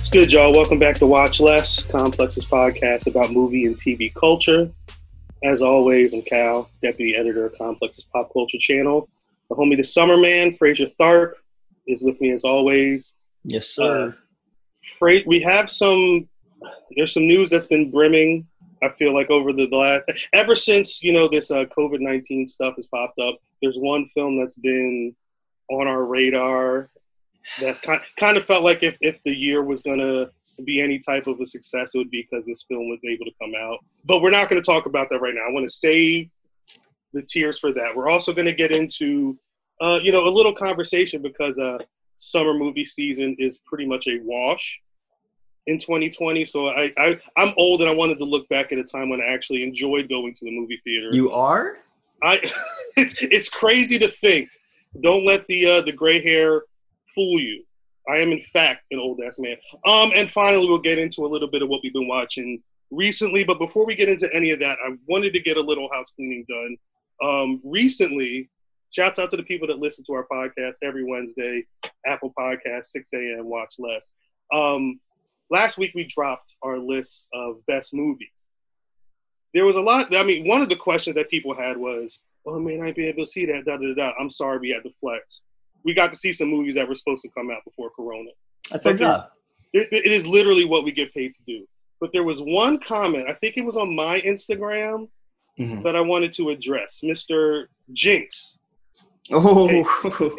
It's good, y'all. Welcome back to Watch Less, Complex's podcast about movie and TV culture. As always, I'm Cal, deputy editor of Complex's Pop Culture Channel. The homie, the summer man, Frazier Tharpe, is with me as always. Yes, sir. Uh, Fra- we have some. There's some news that's been brimming. I feel like over the, last, ever since you know this uh, COVID nineteen stuff has popped up. There's one film that's been on our radar that kind kind of felt like if if the year was gonna be any type of a success, it would be because this film was able to come out. But we're not going to talk about that right now. I want to save the tears for that. We're also going to get into, uh, you know, a little conversation because uh, summer movie season is pretty much a wash in 2020. So I, I I'm old and I wanted to look back at a time when I actually enjoyed going to the movie theater. You are? I it's it's crazy to think. Don't let the uh, the gray hair fool you. I am in fact an old ass man. Um, and finally, we'll get into a little bit of what we've been watching recently. But before we get into any of that, I wanted to get a little house cleaning done. Um, recently, shouts out to the people that listen to our podcast every Wednesday, Apple Podcast, 6 a.m. Watch Less. Um, last week we dropped our list of best movies. There was a lot. I mean, one of the questions that people had was, "Oh man, I be able to see that." Da da da. I'm sorry, we had to flex. We got to see some movies that were supposed to come out before Corona. That's our job. It, it is literally what we get paid to do. But there was one comment. I think it was on my Instagram Mhm. that I wanted to address, Mr. Jinx, Oh,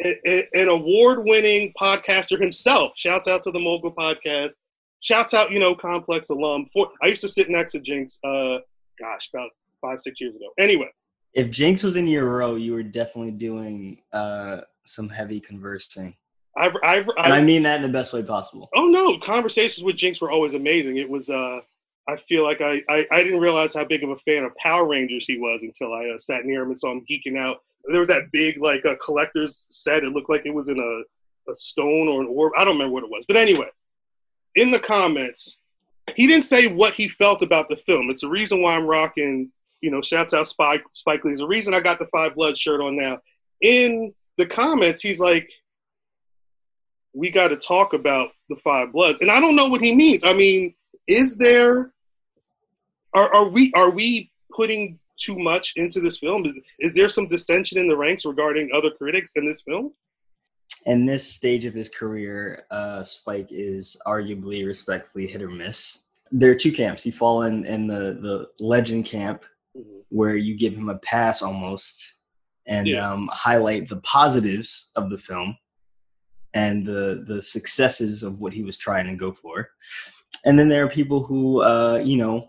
a- a- an award-winning podcaster himself. Shouts out to the Mogul Podcast. Shouts out, you know, Complex alum. For, I used to sit next to Jinx. Uh, gosh, about five, six years ago. Anyway, if Jinx was in your row, you were definitely doing uh, some heavy conversing, I've, I've, and I mean that in the best way possible. oh no, conversations with Jinx were always amazing. It was. Uh, I feel like I, I, I didn't realize how big of a fan of Power Rangers he was until I uh, sat near him and saw him geeking out. There was that big like a collector's set. It looked like it was in a, a stone or an orb. I don't remember what it was, but anyway, in the comments, he didn't say what he felt about the film. It's the reason why I'm rocking. You know, shouts out Spike Spike Lee. It's the reason I got the Five Blood shirt on now. In the comments, he's like, "We got to talk about the Five Bloods," and I don't know what he means. I mean, is there? Are, are we are we putting too much into this film? Is, is there some dissension in the ranks regarding other critics in this film? In this stage of his career, uh, Spike is arguably, respectfully, hit or miss. There are two camps. You fall in in the the legend camp, where you give him a pass almost, and Yeah. um, highlight the positives of the film and the the successes of what he was trying to go for. And then there are people who, uh, you know,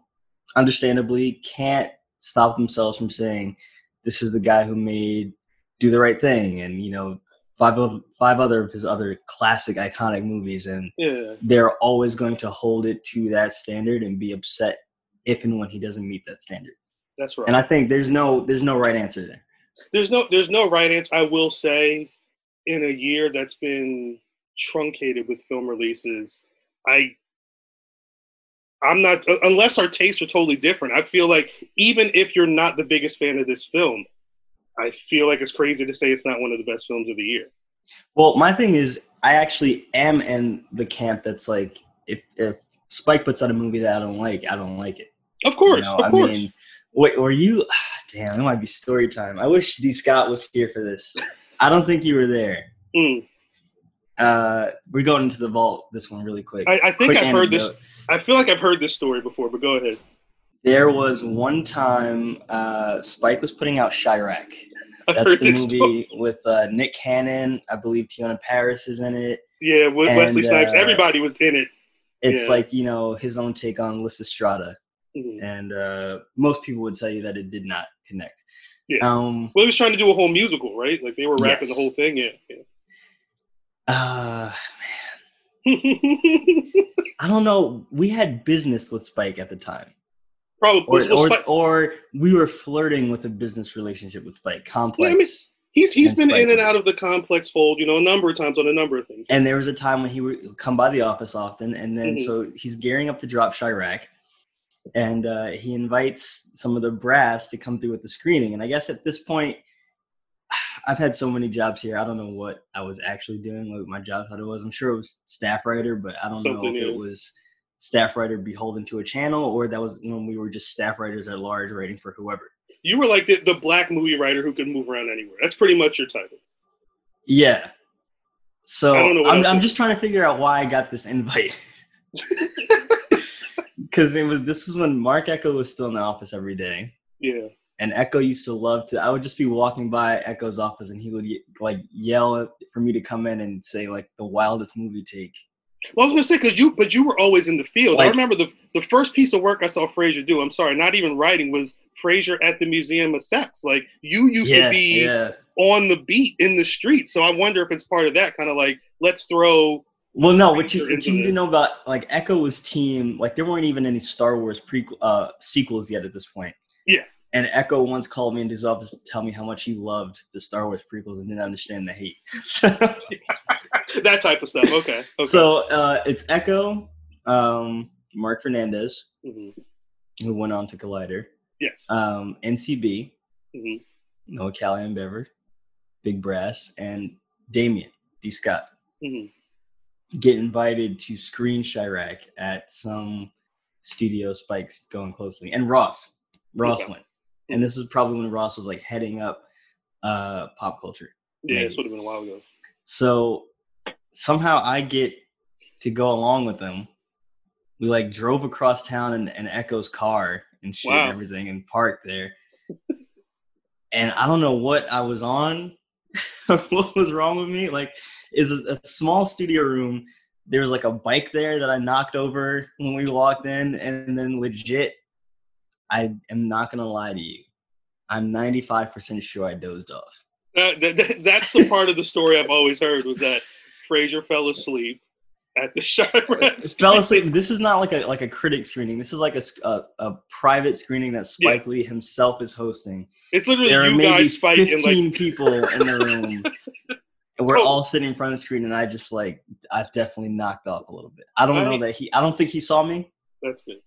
understandably can't stop themselves from saying, "This is the guy who made Do the Right Thing," and you know, five of five other of his other classic iconic movies, and Yeah, they're always going to hold it to that standard and be upset if and when he doesn't meet that standard. that's right. And I think there's no there's no right answer there. there's no there's no right answer. I will say, in a year that's been truncated with film releases, I I'm not unless our tastes are totally different. I feel like even if you're not the biggest fan of this film, I feel like it's crazy to say it's not one of the best films of the year. Well, my thing is, I actually am in the camp that's like, if if Spike puts out a movie that I don't like, I don't like it. Of course, You know, of I course. mean, wait, were you? Damn, it might be story time. I wish D. Scott was here for this. I don't think you were there. Mm. Uh, we're going into the vault. This one really quick. I, I think Quick I've heard this. I feel like I've heard this story before, but go ahead. There was one time uh, Spike was putting out Chi-Raq. That's the movie with uh, Nick Cannon. I believe Teyonah Parris is in it. Yeah, with And, Wesley Snipes. uh, Everybody was in it. It's Yeah. like you know his own take on Lysistrata. Mhm. and uh, most people would tell you that it did not connect. Yeah. Um, Well, he was trying to do a whole musical, right? Like they were rapping Yes. the whole thing. Yeah. yeah. uh, I don't know. We had business with Spike at the time, Probably. or well, or, Spike- or we were flirting with a business relationship with Spike. Complex. he's he's and been Spike in and out of the complex fold, you know, a number of times on a number of things. And there was a time when he would come by the office often, and then Mhm. so he's gearing up to drop Chi-Raq, and uh, he invites some of the brass to come through with the screening. And I guess at this point, I've had so many jobs here. I don't know what I was actually doing, what my job title was. I'm sure it was staff writer, but I don't know if yeah. it was staff writer beholden to a channel or that was when we were just staff writers at large writing for whoever. You were like the, the black movie writer who could move around anywhere. That's pretty much your title. Yeah. So I don't know what I'm, I'm just trying to figure out why I got this invite. Because it was this is when Marc Ecko was still in the office every day, Yeah. and Ecko used to love to. I would just be walking by Ecko's office, and he would like yell for me to come in and say like the wildest movie take. Well, I was gonna say because you, but you were always in the field. I remember the the first piece of work I saw Frazier do. I'm sorry, not even writing was Frazier at the Museum of Sex. Like you used yeah, to be yeah. on the beat in the street. So I wonder if it's part of that kind of like let's throw. Well, no, what you what you need to know about like Ecko was team like there weren't even any Star Wars prequel uh, sequels yet at this point. Yeah. And Ecko once called me into his office to tell me how much he loved the Star Wars prequels and didn't understand the hate. So, that type of stuff. Okay. Okay. so uh, it's Ecko, um, Mark Fernandez, Mhm. who went on to Collider, Yes. um, NCB, hmm Noah Callahan Bever, Big Brass, and Damien D. Scott. hmm get invited to screen Chi-Raq at some studio spikes going closely. And Ross. Ross Okay. went. And this is probably when Ross was like heading up uh pop culture. Yeah, Maybe. this would have been a while ago. So somehow I get to go along with them. We like drove across town in, in Ecko's car and shit Wow. and everything and parked there. and I don't know what I was on, what was wrong with me. Like, is a, a small studio room. There was like a bike there that I knocked over when we walked in, and then legit, I am not gonna lie to you. I'm 95% sure I dozed off. Uh, that, that, that's the part of the story I've always heard was that Frazier fell asleep at the Chi-Raq. fell asleep. This is not like a like a critic screening. This is like a a private screening that Spike Lee himself is hosting. It's literally There are you maybe guys and fifteen like people in the room. And we're Totally. all sitting in front of the screen, and I just like I've definitely knocked off a little bit. I don't know that he. I don't think he saw me. that's good.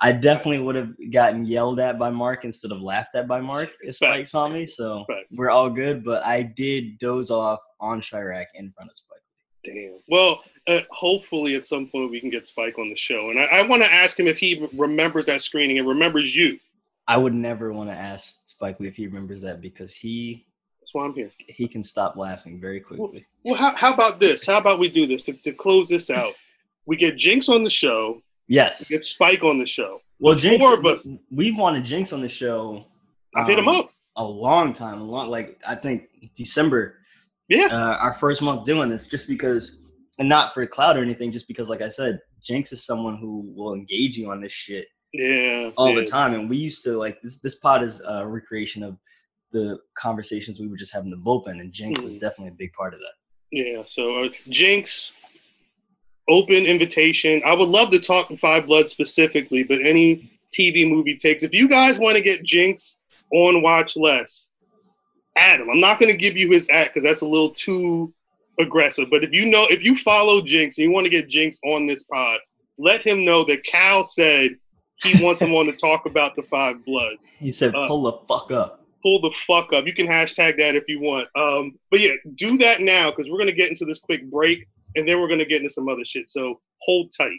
I definitely would have gotten yelled at by Mark instead of laughed at by Mark if Spike Facts. saw me. So Facts. we're all good. But I did doze off on Chi-Raq in front of Spike. Damn. Well, uh, hopefully at some point we can get Spike on the show, and I, I want to ask him if he remembers that screening and remembers you. I would never want to ask Spike Lee if he remembers that because he That's why I'm here. he can stop laughing very quickly. Well, how, how about this? How about we do this to, to close this out? We get Jinx on the show. Yes. We get Spike on the show. Well, the Jinx, four of we've wanted Jinx on the show. I hit him um, up. a long time, a long like I think December. Yeah. Uh, our first month doing this, just because, and not for cloud or anything, just because, like I said, Jinx is someone who will engage you on this shit Yeah. all yeah. the time, and we used to like this. This pod is a recreation of the conversations we were just having in the bullpen, and Jinx was Mhm. definitely a big part of that. Yeah. So uh, Jinx, open invitation. I would love to talk to Five Blood specifically, but any TV movie takes. If you guys want to get Jinx on Watch Less, Adam, I'm not going to give you his act because that's a little too aggressive. But if you know, if you follow Jinx and you want to get Jinx on this pod, let him know that Cal said he wants him on to talk about the Five Bloods He said, Uh, "Pull the fuck up." pull the fuck up. You can hashtag that if you want. Um, but yeah, do that now because we're gonna get into this quick break and then we're gonna get into some other shit. So hold tight.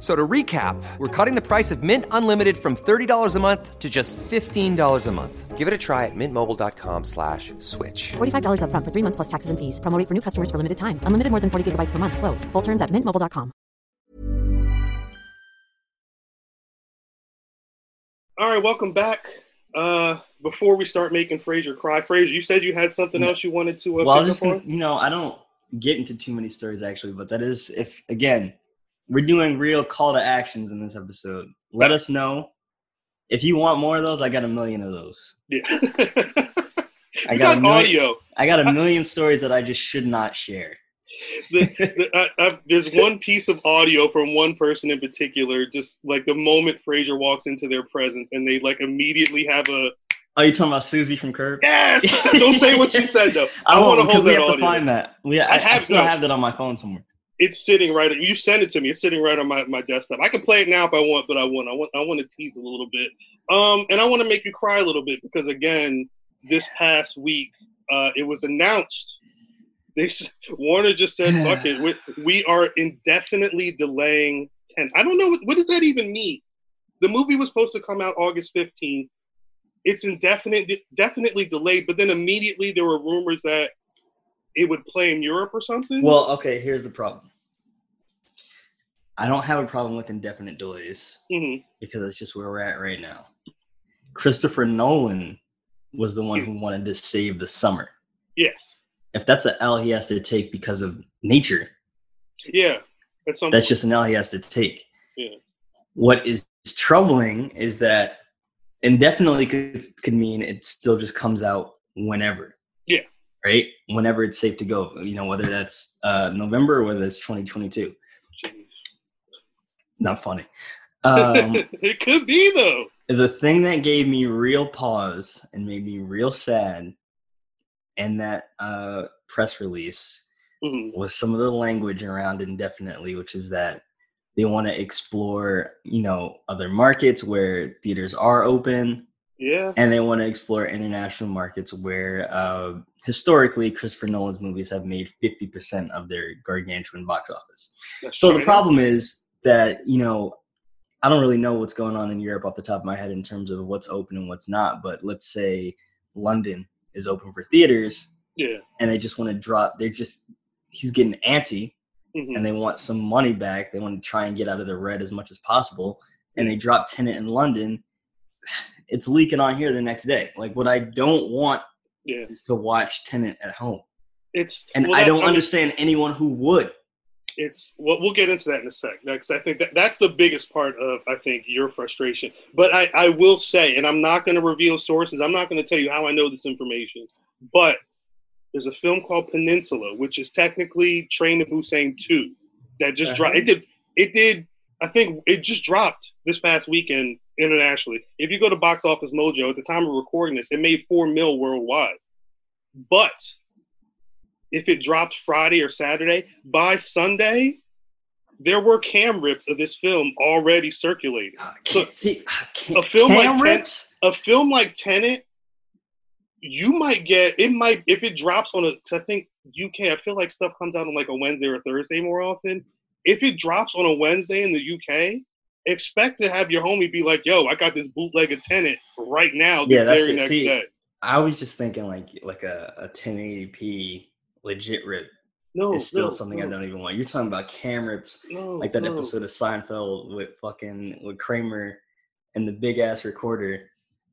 F- So to recap, we're cutting the price of Mint Unlimited from $30 a month to just $15 a month. Give it a try at mintmobile.com slash switch. $45 upfront for three months plus taxes and fees. Promo rate for new customers for limited time. Unlimited more than 40 gigabytes per month. Slows. Full terms at mintmobile.com. All right, welcome back. Uh, before we start making Frazier cry, Frazier, you said you had something else you wanted to. Uh, well, I was just gonna, you know, I don't get into too many stories actually, but that is if again, we're doing real call to actions in this episode. Let us know if you want more of those. I got a million of those. Yeah. I you got a million- audio. I got a million stories that I just should not share. The, the, I, I, there's one piece of audio from one person in particular. Just like the moment Frazier walks into their presence, and they like immediately have a Are you talking about Susie from Curb? yes. Don't say what you said though. I, I want to hold we that have to find that. We, I, I I, still no. have that on my phone somewhere. It's sitting right. You sent it to me. It's sitting right on my, my desktop. I can play it now if I want, but I want I want I want to tease a little bit. Um, and I want to make you cry a little bit because again, this past week, uh, it was announced. They Warner just said, "Fuck it, we, we are indefinitely delaying ten. I don't know what, what does that even mean. The movie was supposed to come out August fifteenth. It's indefinite, definitely delayed. But then immediately there were rumors that it would play in Europe or something. Well, okay, here's the problem. I don't have a problem with indefinite delays Mhm. because that's just where we're at right now. Christopher Nolan was the one who wanted to save the summer. yes. If that's an L he has to take because of nature, Yeah, at some that's just an L he has to take. Yeah. What is troubling is that indefinitely could, could mean it still just comes out whenever. Yeah. Right? Whenever it's safe to go. You know, whether that's uh, November or whether it's 2022. Not funny. Um, it could be though. the thing that gave me real pause and made me real sad in that uh, press release Mhm. was some of the language around indefinitely, which is that they want to explore, you know, other markets where theaters are open, Yeah, and they want to explore international markets where uh, historically Christopher Nolan's movies have made 50% of their gargantuan box office. that's So the problem is that you know, I don't really know what's going on in Europe off the top of my head in terms of what's open and what's not. But let's say London is open for theaters, Yeah. and they just want to drop. They're just he's getting antsy, Mhm. and they want some money back. They want to try and get out of the red as much as possible, and they drop Tenet in London. It's leaking on here the next day. Like what I don't want yeah. is to watch Tenet at home, It's and well, I don't understand anyone who would. It's well, we'll get into that in a sec. Because I think that that's the biggest part of I think your frustration. But I I will say, and I'm not going to reveal sources. I'm not going to tell you how I know this information. But there's a film called Peninsula, which is technically Train to Busan two, that just dropped. It uh-huh. did. It did. I think it just dropped this past weekend internationally. If you go to Box Office Mojo at the time of recording this, it made four mil worldwide. But if it dropped Friday or Saturday, by Sunday, there were cam rips of this film already circulating. I can't see I a film like cam Ten- A film like Tenet, you might get it might if it drops on a. 'cause I think UK. I feel like stuff comes out on like a Wednesday or Thursday more often. If it drops on a Wednesday in the UK, expect to have your homie be like, "Yo, I got this bootleg of Tenet right now." The Yeah, that's it. next See, day. I was just thinking like like a, a 1080p legit rip No, is still no, something no, I don't even want. You're talking about cam rips No, like that no. episode of Seinfeld with fucking with Kramer and the big ass recorder,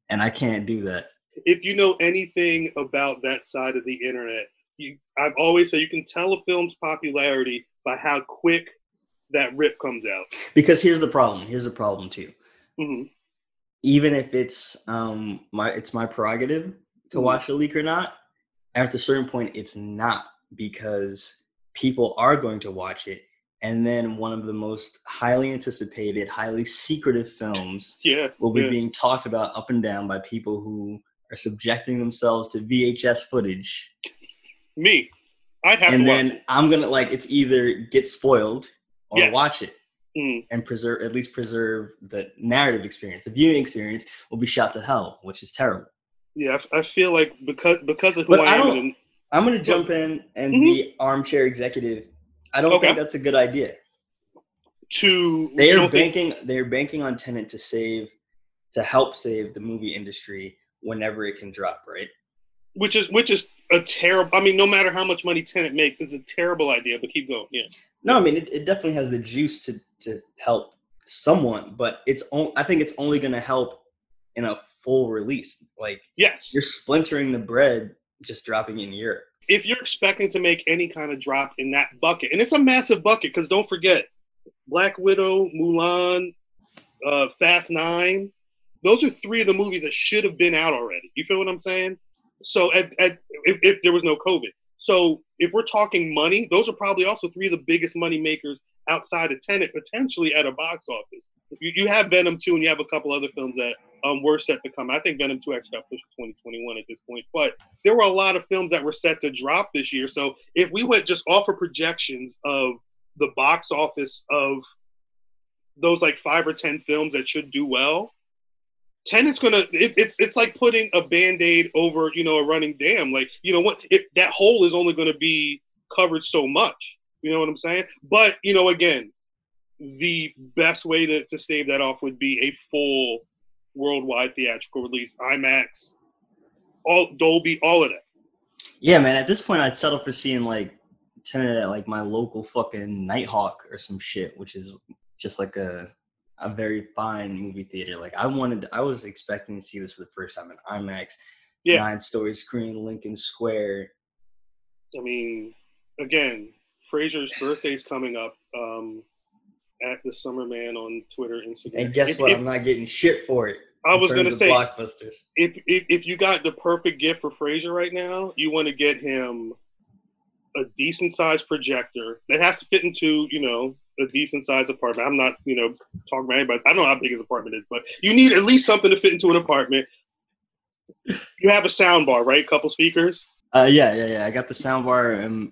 and I can't do that. if you know anything about that side of the internet, you I've always said you can tell a film's popularity by how quick that rip comes out. Because here's the problem. Here's the problem too. hmm Even if it's um my it's my prerogative to Mhm. watch a leak or not, after a certain point it's not because people are going to watch it and then one of the most highly anticipated, highly secretive films Yeah, will be yeah. being talked about up and down by people who are subjecting themselves to VHS footage. me. I'd have and then. I'm gonna like it's either get spoiled or Yes. watch it Mm. and preserve at least preserve the narrative experience. The viewing experience will be shot to hell, which is terrible. Yeah, I feel like because because of who But I, I am, and- I'm gonna jump in and Mhm. be armchair executive. I don't Okay. think that's a good idea. to they are don't think- banking. They're banking on Tenet to save, to help save the movie industry whenever it can drop. Right? which is which is a terrible. I mean, no matter how much money Tenet makes, it's a terrible idea. But keep going. Yeah, No, I mean it, it definitely has the juice to to help someone, but it's on, I think it's only going to help in a full release. Like Yes. you're splintering the bread, just dropping in Europe. if you're expecting to make any kind of drop in that bucket, and it's a massive bucket, because don't forget, Black Widow, Mulan, uh, Fast Nine, those are three of the movies that should have been out already. You feel what I'm saying? So, at, at if, if there was no COVID, so if we're talking money, those are probably also three of the biggest money makers outside of Tenet, potentially at a box office. You, you have Venom 2 and you have a couple other films that um, were set to come. I think Venom 2 actually got pushed to 2021 at this point. But there were a lot of films that were set to drop this year. So if we went just off of projections of the box office of those like five or 10 films that should do well, Tenet's gonna it, it's it's like putting a band-aid over you know a running dam like you know what it, that hole is only to be covered so much you know what i'm saying but you know again the best way to, to stave that off would be a full worldwide theatrical release imax all dolby all of that Yeah, man. At this point, I'd settle for seeing like Tenet at like my local fucking Nitehawk or some shit, which is just like a a very fine movie theater. Like I wanted, I was expecting to see this for the first time in IMAX, Yeah. nine story screen, Lincoln Square. i mean again frazier's birthday's coming up um at the summer man on twitter instagram And guess If- what? if- I'm not getting shit for it. I was going to say blockbusters. if, if if you got the perfect gift for Frazier right now, you want to get him a decent sized projector that has to fit into you know a decent sized apartment. I'm not you know talking about anybody. I don't know how big his apartment is, but you need at least something to fit into an apartment. You have a sound bar, right? A Couple speakers. Uh, yeah, yeah, yeah. I got the sound bar, and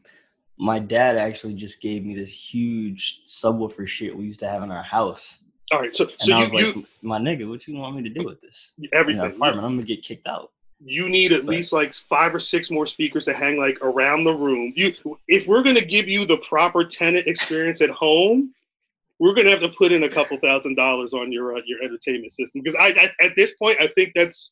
my dad actually just gave me this huge subwoofer shit we used to have in our house. All right, so And so I you, was like, you my nigga, what you want me to do with this? In our everything. apartment, I'm gonna get kicked out. you need at But- least like five or six more speakers to hang like around the room. You, if we're gonna give you the proper Tenet experience at home, we're gonna have to put in a couple thousand dollars on your uh, your entertainment system because I, I at this point I think that's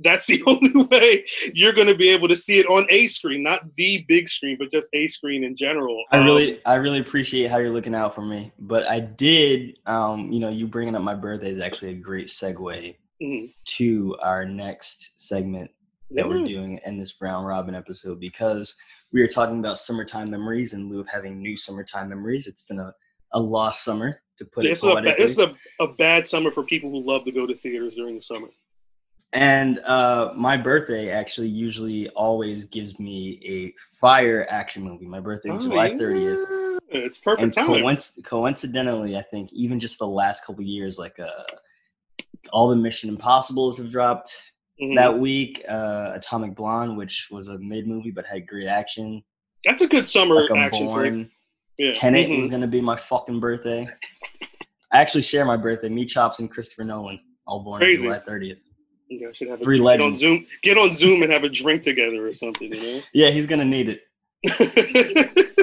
that's the only way you're gonna be able to see it on a screen, not the big screen, but just a screen in general. I Um, really, I really appreciate how you're looking out for me. But I did, um, you know, you bringing up my birthday is actually a great segue mhm. to our next segment that we're doing in this round robin episode because we are talking about summertime memories in lieu of having new summertime memories. It's been a, a lost summer to put Yeah, it It's, a, ba- poetically. this is a, a bad summer for people who love to go to theaters during the summer. And uh, my birthday actually usually always gives me a fire action movie. My birthday is Oh, July yeah. 30th. It's perfect and time. coinc- coincidentally, I think even just the last couple years, like uh, all the Mission Impossibles have dropped Mhm. that week. Uh, Atomic Blonde, which was a mid movie but had great action. That's a good summer Like action born. Yeah. Tenet Mhm. was gonna be my fucking birthday. I actually share my birthday. Me, Chops, and Christopher Nolan, all born Crazy. on July 30th. You guys should have a, Three get on. Zoom. Get on Zoom and have a drink together or something. You Yeah, he's gonna need it.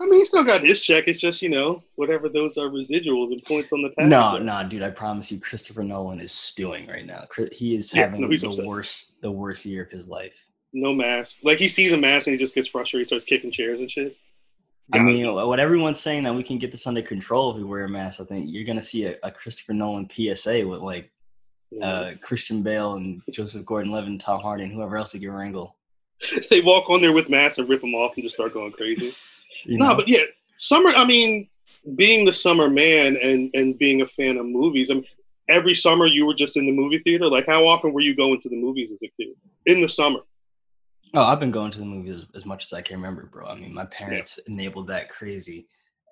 I mean, he still got his check. It's just you know whatever those are residuals and points on the package. No, are. no, dude. I promise you, Christopher Nolan is stewing right now. He is Yeah, having no, the upset. worst, the worst year of his life. no mask. Like he sees a mask and he just gets frustrated, starts kicking chairs and shit. I God. mean, what everyone's saying that we can get this under control if we wear a mask. I think you're gonna see a, a Christopher Nolan PSA with like You know? Uh, Christian Bale and Joseph Gordon-Levitt, Tom Hardy, and whoever else he can wrangle. they walk on there with masks and rip them off and just start going crazy. You No, know? but yeah, summer. I mean, being the summer man and and being a fan of movies. I mean, every summer you were just in the movie theater. Like, how often were you going to the movies as a kid in the summer? Oh, I've been going to the movies as much as I can remember, bro. I mean, my parents enabled that crazy.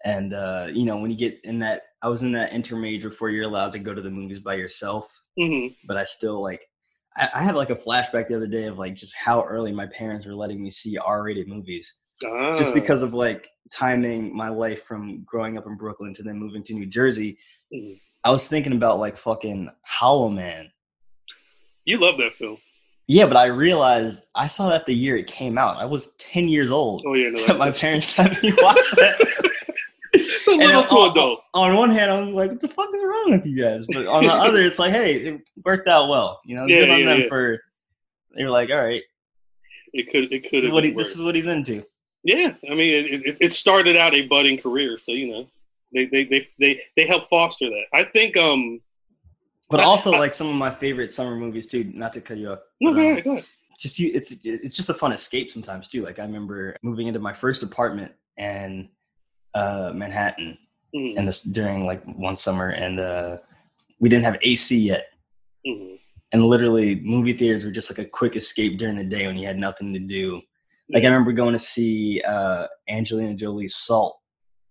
And uh, you know, when you get in that I was in that intermediate before you're allowed to go to the movies by yourself, hmm but I still like I, I had like a flashback the other day of like just how early my parents were letting me see R rated movies. Ah, Just because of like timing my life from growing up in Brooklyn to then moving to New Jersey. Mhm. I was thinking about like fucking Hollow Man. you love that film. Yeah, but I realized I saw that the year it came out. I was 10 years old. Oh yeah, no, my parents had me watch that. a And little on- too on- adult. On one hand, I'm like, what the fuck is wrong with you guys? But on the other, it's like, hey, it worked out well. You know, Yeah, good on yeah, them yeah. for. They were like, all right, It could, it could. this is have what he, this is what he's into. Yeah, I mean, it, it, it started out a budding career, so you know, they they they they they help foster that. I think um, But I- also I- like some of my favorite summer movies too. Not to cut you off. No, but, go um, ahead, go ahead. just you it's it's just a fun escape sometimes too like i remember moving into my first apartment in uh manhattan Mhm, and this during like one summer and uh we didn't have ac yet mhm. and literally movie theaters were just like a quick escape during the day when you had nothing to do like i remember going to see uh angelina jolie's salt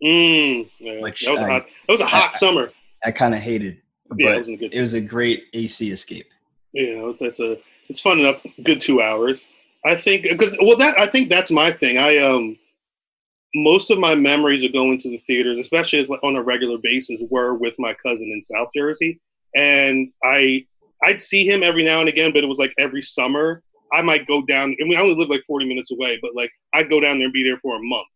Mm, yeah, Which that was a I- hot. That was a hot I- summer. i kind of hated but Yeah, it good. it was a great ac escape Yeah, that's a. It's fun enough. Good two hours. I think because well, that I think that's my thing. I um, most of my memories of going to the theaters, especially as like on a regular basis, were with my cousin in South Jersey, and I I'd see him every now and again, but it was like every summer. I might go down, and we only live like forty minutes away, but like I'd go down there and be there for a month.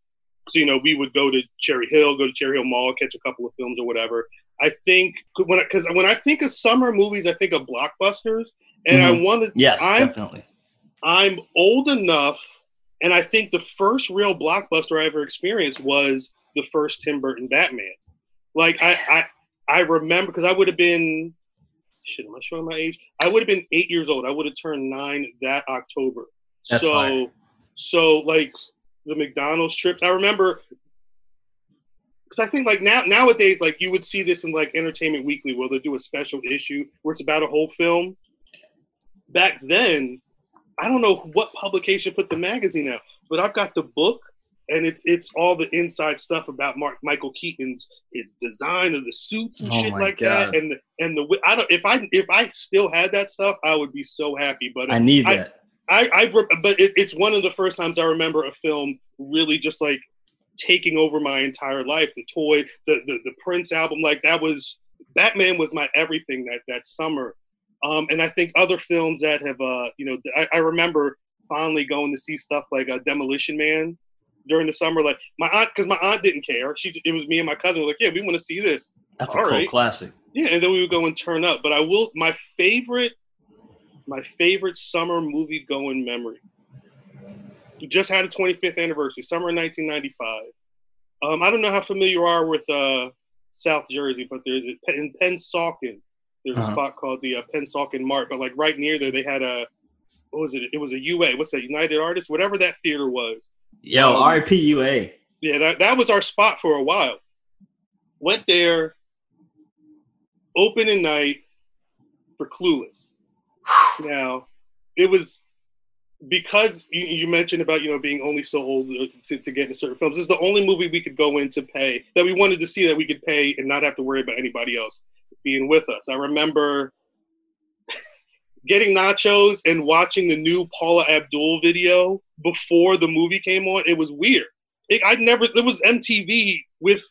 So you know, we would go to Cherry Hill, go to Cherry Hill Mall, catch a couple of films or whatever. I think when because when I think of summer movies, I think of blockbusters, and I Mhm. wanted yes I'm definitely I'm old enough, and I think the first real blockbuster I ever experienced was the first Tim Burton Batman. Like I I, I remember because I would have been shit. Am I showing my age? I would have been eight years old. I would have turned nine that October. That's so fire. so like the McDonald's trips. I remember because I think like now nowadays like you would see this in like Entertainment Weekly where they'll do a special issue where it's about a whole film. Back then, I don't know what publication put the magazine out, but I've got the book and it's it's all the inside stuff about Mark Michael Keaton's his design of the suits and Oh shit like God. that and the, and the I don't if I if I still had that stuff I would be so happy but i need I- that I, I re- but it, it's one of the first times I remember a film really just like taking over my entire life. The toy, the the, the Prince album, like that was Batman was my everything that that summer. Um, and I think other films that have, uh, you know, I, I remember fondly going to see stuff like uh, Demolition Man during the summer. Like my aunt, because my aunt didn't care. She, it was me and my cousin. Were like, yeah, we want to see this. that's a all cult right. classic Yeah, and then we would go and turn up. But I will. My favorite, my favorite summer movie going memory. We just had a 25th anniversary, summer 1995. Um, I don't know how familiar you are with uh, South Jersey, but there's in Pennsauken. There's a Uh-huh. spot called the uh, Pennsauken Mart, but like right near there, they had a what was it? It was a UA. What's that? United Artists, whatever that theater was. yo Um, rip ua Yeah, that, that was our spot for a while. Went there, opening night for Clueless. Now, it was because you, you mentioned about you know being only so old to, to get into certain films. This is the only movie we could go in to pay that we wanted to see that we could pay and not have to worry about anybody else being with us. I remember getting nachos and watching the new Paula Abdul video before the movie came on. It was weird. It, I never. It was MTV with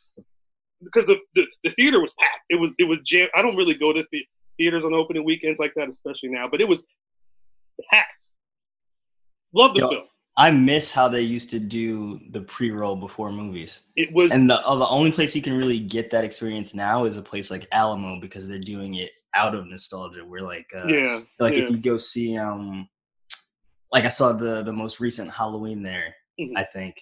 because the, the the theater was packed. It was it was jam. I don't really go to the theaters on opening weekends like that, especially now. But it was packed. Love the Yo. film. I miss how they used to do the pre-roll before movies. It was And the uh, the only place you can really get that experience now is a place like Alamo because they're doing it out of nostalgia. Where like uh, yeah, like yeah. if you go see um like I saw the the most recent Halloween there, Mhm. I think.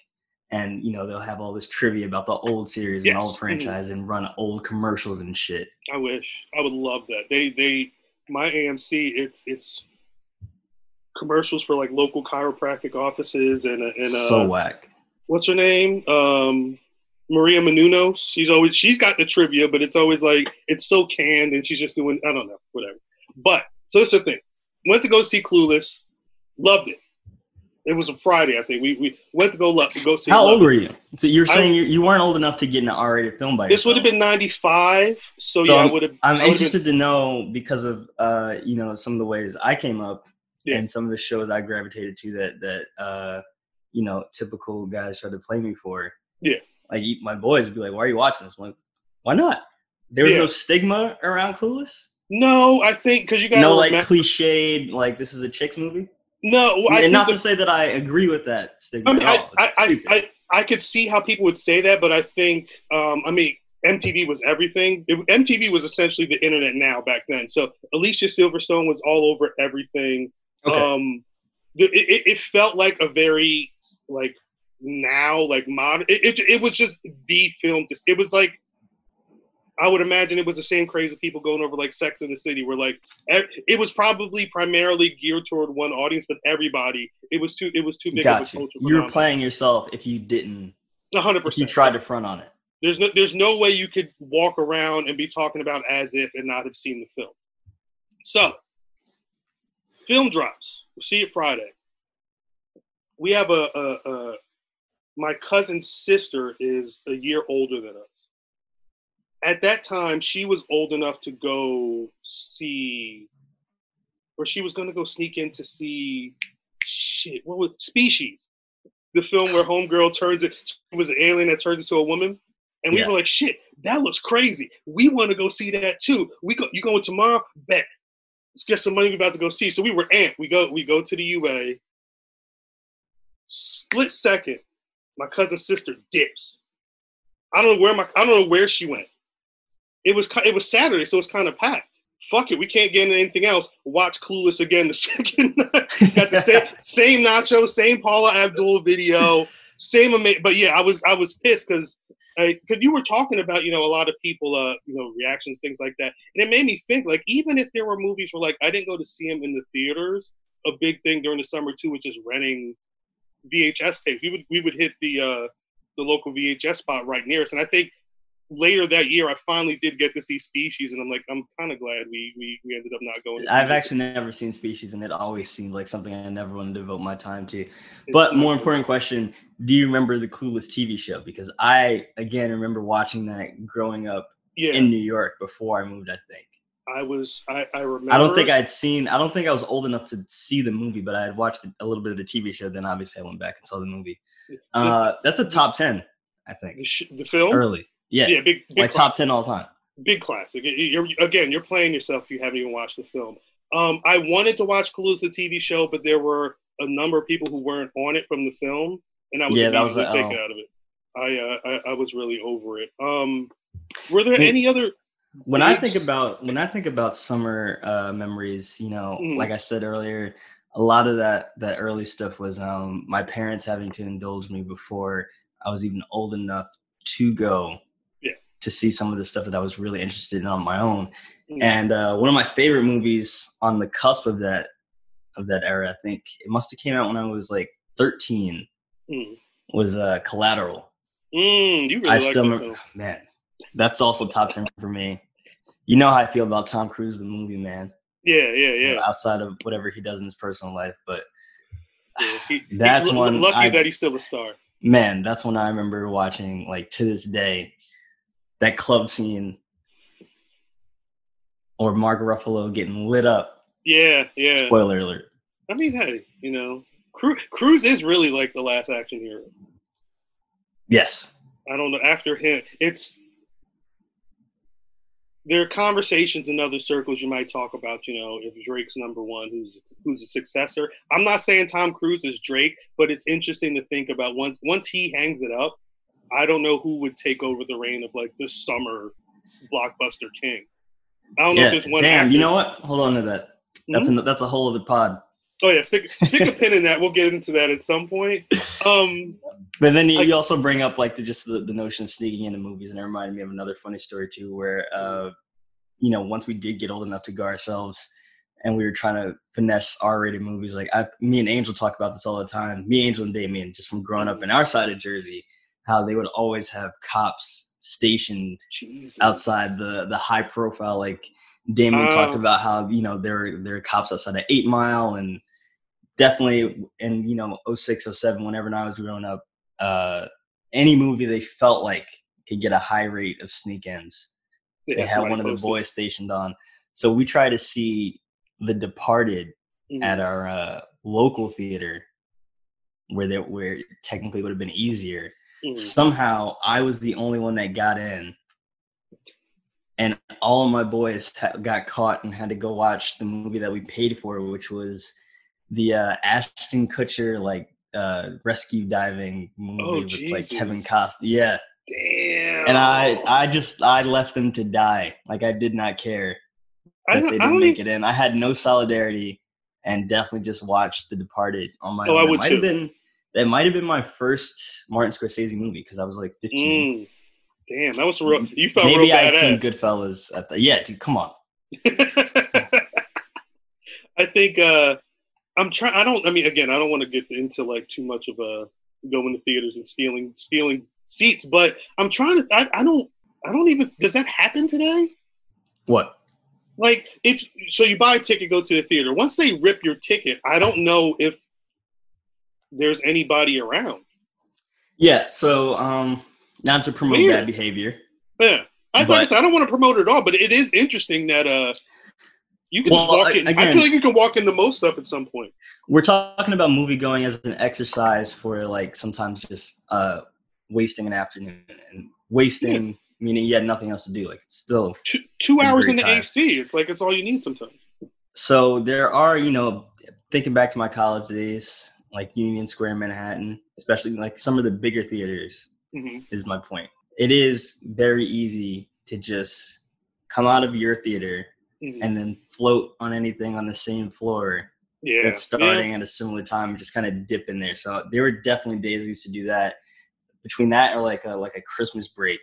And you know, they'll have all this trivia about the old series and Yes. old Mhm. franchise and run old commercials and shit. I wish I would love that. They they my AMC. It's it's commercials for like local chiropractic offices and and uh, so whack. what's her name? Um, Maria Menounos. She's always she's got the trivia, but it's always like it's so canned, and she's just doing I don't know whatever. But so that's the thing. Went to go see Clueless, loved it. It was a Friday, I think. We we went to go lo- go see. How old were you? So you're saying you, you weren't old enough to get an R-rated film by This would have been ninety five. So, So yeah, I would have. I'm I interested to know because of uh, you know some of the ways I came up Yeah. and some of the shows I gravitated to that that uh, you know typical guys tried to play me for. Yeah. like my boys would be like, "Why are you watching this?" I'm like, why not? There was Yeah. no stigma around Clueless. No, I think because you got No, like remember, cliched, like this is a chicks movie. no. I and not the- to say that I agree with that stigma I mean, at I, all. I, I. I, I could see how people would say that, but I think, um, I mean, MTV was everything. It, MTV was essentially the internet now back then. So Alicia Silverstone was all over everything. Okay. Um, the, it, it- it felt like a very like now like modern. It, it, it was just the film. Just it was like I would imagine it was the same crazy people going over like Sex in the City, where like it was probably primarily geared toward one audience, but everybody it was too it was too big. Got you. You're playing yourself if you didn't. hundred percent. You tried to front on it. There's no there's no way you could walk around and be talking about as if and not have seen the film. So, film drops. We'll see it Friday. We have a, a, a my cousin's sister is a year older than us at that time she was old enough to go see or she was going to go sneak in to see shit what was species the film where homegirl turns it she was an alien that turns into a woman and we yeah. were like shit that looks crazy we want to go see that too we go you going tomorrow bet let's get some money we about to go see so we were amped we go we go to the ua split second my cousin's sister dips i don't know where my i don't know where she went it was it was Saturday, so it's kind of packed. Fuck it, we can't get into anything else. Watch Clueless again the second night. Got the same same Nacho, same Paula Abdul video, same ama- But yeah, I was I was pissed because because you were talking about you know a lot of people uh you know reactions things like that, and it made me think like even if there were movies where like I didn't go to see them in the theaters, a big thing during the summer too was just renting VHS tapes. We would we would hit the uh the local VHS spot right near us, and I think later that year, I finally did get to see Species, and I'm like, I'm kind of glad we, we we ended up not going. I've actually never seen Species, and it always seemed like something I never wanted to devote my time to. It's but more important question: Do you remember the Clueless TV show? Because I again remember watching that growing up yeah. in New York before I moved. I think. I was I, I remember. I don't think I'd seen. I don't think I was old enough to see the movie, but I had watched a little bit of the TV show. Then obviously I went back and saw the movie. Uh, that's a top ten, I think. The, sh- the film early. Yeah, yeah, big, big like top ten all time. Big classic. You're, again, you're playing yourself if you haven't even watched the film. Um, I wanted to watch Clueless the TV show, but there were a number of people who weren't on it from the film, and I was yeah, that was a, take oh. out of it. I, uh, I, I was really over it. Um, were there any other? When I think about when I think about summer uh, memories, you know, mm-hmm. like I said earlier, a lot of that that early stuff was um, my parents having to indulge me before I was even old enough to go to see some of the stuff that I was really interested in on my own. And uh, one of my favorite movies on the cusp of that of that era, I think it must have came out when I was like 13. Mm. Was uh, Collateral. Mm, you really I still remember, man. That's also top ten for me. You know how I feel about Tom Cruise, the movie, man. Yeah, yeah, yeah. You know, outside of whatever he does in his personal life, but yeah, he, that's one. Lucky I, that he's still a star. Man, that's when I remember watching. Like to this day, that club scene or Mark Ruffalo getting lit up. Yeah, yeah. Spoiler alert. I mean, hey, you know, Cruise is really like the last action hero. Yes. I don't know. After him, it's there are conversations in other circles you might talk about. You know, if Drake's number one, who's who's a successor. I'm not saying Tom Cruise is Drake, but it's interesting to think about once once he hangs it up I don't know who would take over the reign of like this summer blockbuster king. I don't yeah, know if there's one. Damn, actor. you know what? Hold on to that. That's mm-hmm. a, that's a whole other pod. Oh yeah, stick stick a pin in that. We'll get into that at some point. Um, but then you, you also bring up like the, just the, the notion of sneaking into movies, and it reminded me of another funny story too, where uh, you know once we did get old enough to go ourselves, and we were trying to finesse R-rated movies. Like I, me and Angel talk about this all the time. Me, Angel, and Damien, just from growing up in our side of Jersey how they would always have cops stationed Jesus. outside the the high profile like uh, talked oh. about how you know there there are cops outside of Eight Mile and definitely in you know 06 07 whenever I was growing up uh any movie they felt like could get a high rate of sneak ins yeah, they had one of the boys stationed on so we try to see The Departed mm-hmm. at our uh, local theater where they where technically would have been easier Mm-hmm. Somehow I was the only one that got in. And all of my boys ha- got caught and had to go watch the movie that we paid for, which was the uh, Ashton Kutcher like uh, rescue diving movie oh, with Jesus. like Kevin Costner. Yeah. Damn. And I, I just, I left them to die. Like I did not care that they didn't make even... it in. I had no solidarity, and definitely just watched The Departed on my. Oh, own. I would it might too. have been that might have been my first Martin Scorsese movie because I was like 15. Mm. Damn, that was real. You felt Maybe real I'd seen. Goodfellas at the yeah, dude. Come on. I think uh I'm trying. I don't. I mean, again, I don't want to get into like too much of a going to theaters and stealing stealing seats, but I'm trying to. I, I don't. I don't even. Does that happen today? What? Like, if so, you buy a ticket, go to the theater. Once they rip your ticket, I don't know if there's anybody around. Yeah. So, um, not to promote Weird. that behavior. Yeah, I, like I said, I don't want to promote it at all, but it is interesting that uh, you can just Well, walk in. I feel like you can walk into most stuff at some point. We're talking about movie going as an exercise for like sometimes just uh wasting an afternoon and wasting meaning you had nothing else to do. Like it's still Two, two hours in the time. AC, it's like it's all you need sometimes. so there are you know thinking back to my college days like union square manhattan especially like some of the bigger theaters hmm is my point it is very easy to just come out of your theater Mhm. and then float on anything on the same floor Yeah, that's starting at a similar time and just kind of dip in there so there were definitely days I used to do that between that or like a like a christmas break